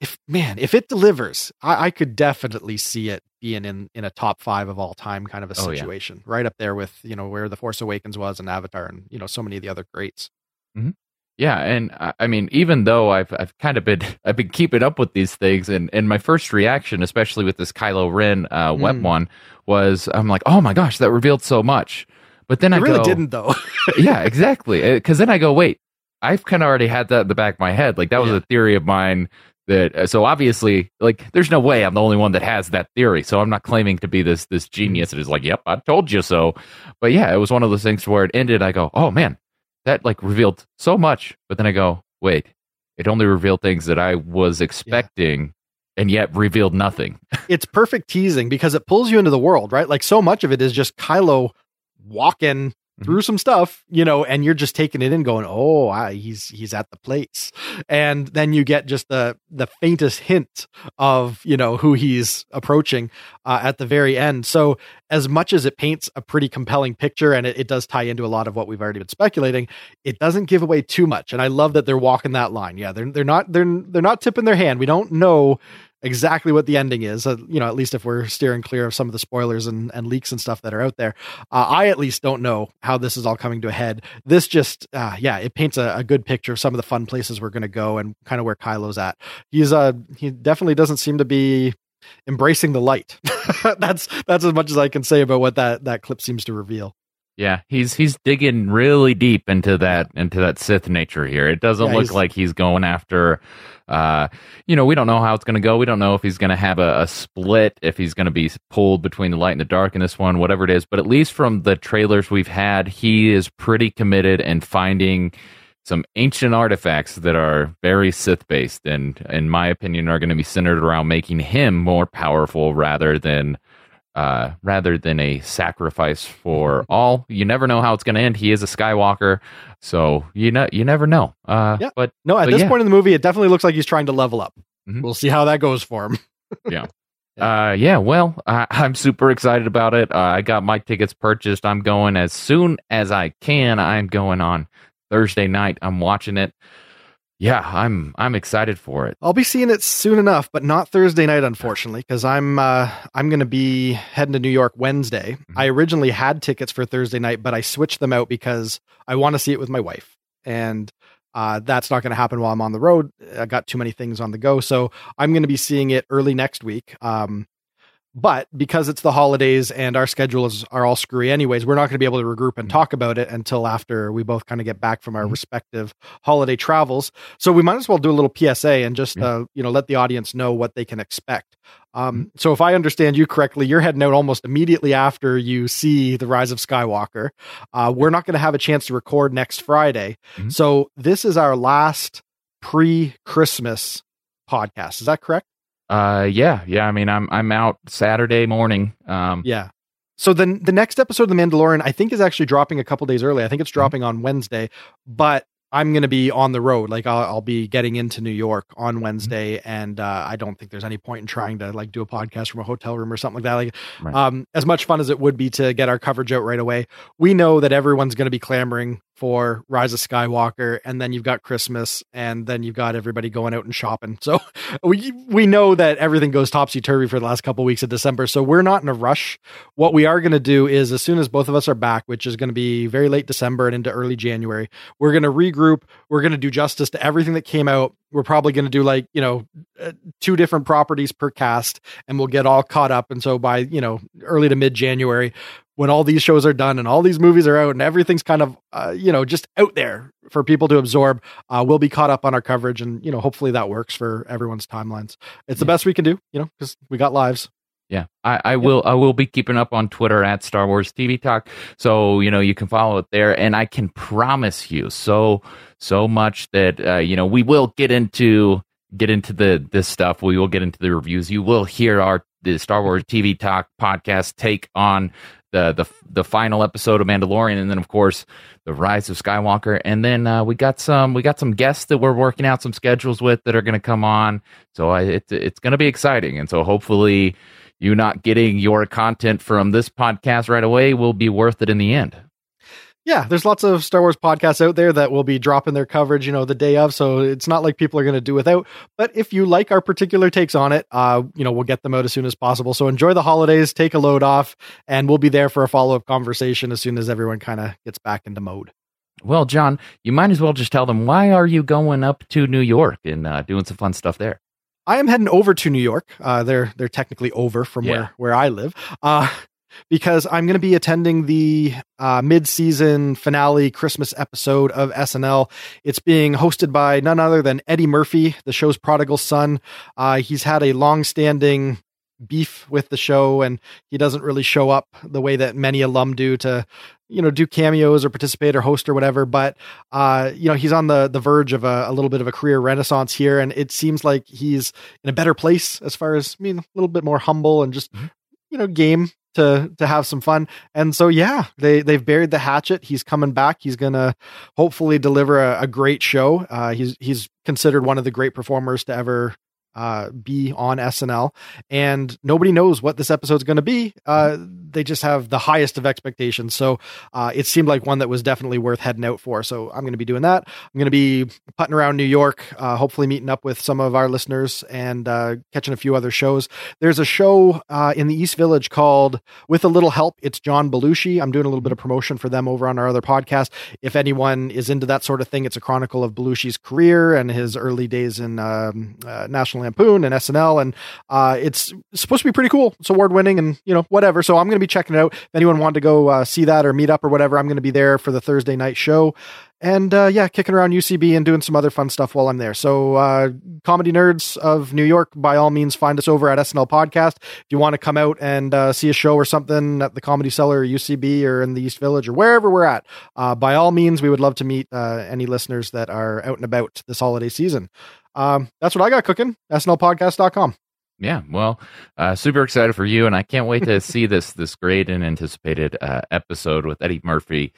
if man, if it delivers, I, I, could definitely see it being in in a top five of all time kind of a situation, oh, yeah. right up there with you know where the Force Awakens was and Avatar and you know so many of the other greats. Mm-hmm. Yeah, and I mean, even though I've I've kind of been (laughs) I've been keeping up with these things, and and my first reaction, especially with this Kylo Ren uh, mm. web one, was I'm like, oh my gosh, that revealed so much. But then it I really go, didn't though. (laughs) yeah, exactly. Because then I go, wait, I've kind of already had that in the back of my head. Like that was yeah. a theory of mine that uh, so obviously like there's no way I'm the only one that has that theory. So I'm not claiming to be this this genius that is like, yep, I told you so. But yeah, it was one of those things where it ended. I go, oh man, that like revealed so much. But then I go, wait, it only revealed things that I was expecting. Yeah. And yet revealed nothing. (laughs) it's perfect teasing because it pulls you into the world, right? Like so much of it is just Kylo walking through some stuff, you know, and you're just taking it in, going, "Oh, I, he's he's at the place," and then you get just the the faintest hint of you know who he's approaching uh, at the very end. So, as much as it paints a pretty compelling picture, and it, it does tie into a lot of what we've already been speculating, it doesn't give away too much. And I love that they're walking that line. Yeah, they're they're not they're they're not tipping their hand. We don't know exactly what the ending is. Uh, you know, at least if we're steering clear of some of the spoilers and, and leaks and stuff that are out there. Uh, I at least don't know how this is all coming to a head. This just, uh, yeah, it paints a, a, good picture of some of the fun places we're going to go and kind of where Kylo's at. He's uh he definitely doesn't seem to be embracing the light. (laughs) that's that's as much as I can say about what that that clip seems to reveal. Yeah, he's he's digging really deep into that into that Sith nature here. It doesn't yeah, look like he's going after uh you know, we don't know how it's going to go. We don't know if he's going to have a, a, split, if he's going to be pulled between the light and the dark in this one, whatever it is, but at least from the trailers we've had, he is pretty committed and finding some ancient artifacts that are very Sith based and in my opinion are going to be centered around making him more powerful rather than uh, rather than a sacrifice for mm-hmm. all. You never know how it's going to end. He is a Skywalker, so you know you never know. Uh, yeah. but no, at but this yeah. point in the movie, it definitely looks like he's trying to level up. Mm-hmm. We'll see how that goes for him. (laughs) (laughs) yeah. Uh, yeah, well, I, am super excited about it. Uh, I got my tickets purchased. I'm going as soon as I can. I'm going on Thursday night. I'm watching it yeah, I'm I'm excited for it. I'll be seeing it soon enough, but not Thursday night, unfortunately, because I'm uh, I'm going to be heading to New York Wednesday. Mm-hmm. I originally had tickets for Thursday night, but I switched them out because I want to see it with my wife, and uh, that's not going to happen while I'm on the road. I got too many things on the go, so I'm going to be seeing it early next week. Um, But because it's the holidays and our schedules are all screwy anyways, we're not going to be able to regroup and talk about it until after we both kind of get back from our respective holiday travels. So we might as well do a little PSA and just uh, you know let the audience know what they can expect. Um, so if I understand you correctly, you're heading out almost immediately after you see the Rise of Skywalker. Uh, we're not going to have a chance to record next Friday, Mhm. so this is our last pre-Christmas podcast. Is that correct? Uh, yeah, yeah. I mean, I'm I'm out Saturday morning. Um, Yeah. So then the next episode of The Mandalorian, I think, is actually dropping a couple days early. I think it's Mm-hmm. dropping on Wednesday, but I'm going to be on the road. Like I'll, I'll be getting into New York on Wednesday, and uh, I don't think there's any point in trying to like do a podcast from a hotel room or something like that. Like, Right. um, as much fun as it would be to get our coverage out right away, we know that everyone's going to be clamoring for Rise of Skywalker, and then you've got Christmas, and then you've got everybody going out and shopping. (laughs) So we we know that everything goes topsy turvy for the last couple weeks of December. So we're not in a rush. What we are going to do is, as soon as both of us are back, which is going to be very late December and into early January, we're going to regroup. We're going to do justice to everything that came out. We're probably going to do like you know uh, two different properties per cast, and we'll get all caught up. And so by you know early to mid January, when all these shows are done and all these movies are out and everything's kind of uh, you know just out there for people to absorb uh, we'll be caught up on our coverage and you know hopefully that works for everyone's timelines it's the Yeah. best we can do you know because we got lives Yeah, I, I will. I will be keeping up on Twitter at Star Wars TV Talk, so you know you can follow it there. And I can promise you so so much that uh, you know we will get into get into the this stuff. We will get into the reviews. You will hear our the Star Wars TV Talk podcast take on the the the final episode of Mandalorian, and then of course the Rise of Skywalker. And then uh, we got some we got some guests that we're working out some schedules with that are going to come on. So I, it's it's going to be exciting, and so hopefully you not getting your content from this podcast right away will be worth it in the end. Yeah there's lots of star wars podcasts out there that will be dropping their coverage you know the day of so it's not like people are going to do without but if you like our particular takes on it uh you know we'll get them out as soon as possible so enjoy the holidays take a load off and we'll be there for a follow-up conversation as soon as everyone kind of gets back into mode Well, John, you might as well just tell them why are you going up to New York and uh, doing some fun stuff there. I am heading over to New York. Uh, they're they're technically over from Yeah. where where I live, uh, because I'm going to be attending the uh, mid season finale Christmas episode of SNL. It's being hosted by none other than Eddie Murphy, the show's prodigal son. Uh, he's had a long standing beef with the show, and he doesn't really show up the way that many alum do to you know do cameos or participate or host or whatever but uh you know he's on the the verge of a, a little bit of a career renaissance here and it seems like he's in a better place as far as i mean a little bit more humble and just Mhm. You know game to to have some fun. And so yeah they they've buried the hatchet. He's coming back. He's gonna hopefully deliver a, a great show. Uh he's he's considered one of the great performers to ever uh, be on SNL, and nobody knows what this episode's going to be. Uh, they just have the highest of expectations. So uh, it seemed like one that was definitely worth heading out for. So I'm going to be doing that. I'm going to be putting around New York, uh, hopefully meeting up with some of our listeners and uh, catching a few other shows. There's a show uh, in the East Village called With a Little Help. It's John Belushi. I'm doing a little bit of promotion for them over on our other podcast. If anyone is into that sort of thing, it's a chronicle of Belushi's career and his early days in um, uh, National Lampoon and SNL, and uh, it's supposed to be pretty cool. It's award winning, and you know whatever. So I'm going to be checking it out. If anyone wanted to go uh, see that or meet up or whatever, I'm going to be there for the Thursday night show. And uh, yeah, kicking around UCB and doing some other fun stuff while I'm there. So, uh, comedy nerds of New York, by all means, find us over at SNL Podcast. If you want to come out and uh, see a show or something at the Comedy Cellar or UCB or in the East Village or wherever we're at, uh, by all means, we would love to meet uh, any listeners that are out and about this holiday season. Um, that's what I got cooking. SNLpodcast.com. Yeah, well, uh, super excited for you, and I can't wait to see this this great and anticipated uh, episode with Eddie Murphy.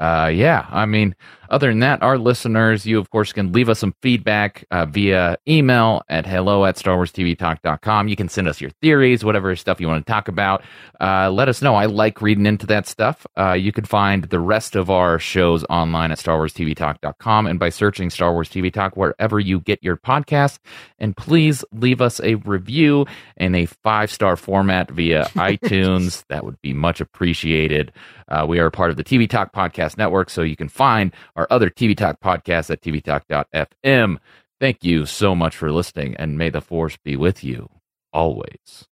Uh, yeah, I mean, other than that, our listeners, you of course can leave us some feedback uh, via email at hello at starwarstvtalk.com. You can send us your theories, whatever stuff you want to talk about. Uh, let us know. I like reading into that stuff. Uh, you can find the rest of our shows online at starwarstvtalk.com and by searching Star Wars TV Talk wherever you get your podcast. And please leave us a review in a five star format via (laughs) iTunes. That would be much appreciated. Uh, we are a part of the TV Talk Podcast Network, so you can find our other TV Talk podcasts at tvtalk.fm. Thank you so much for listening, and may the force be with you always.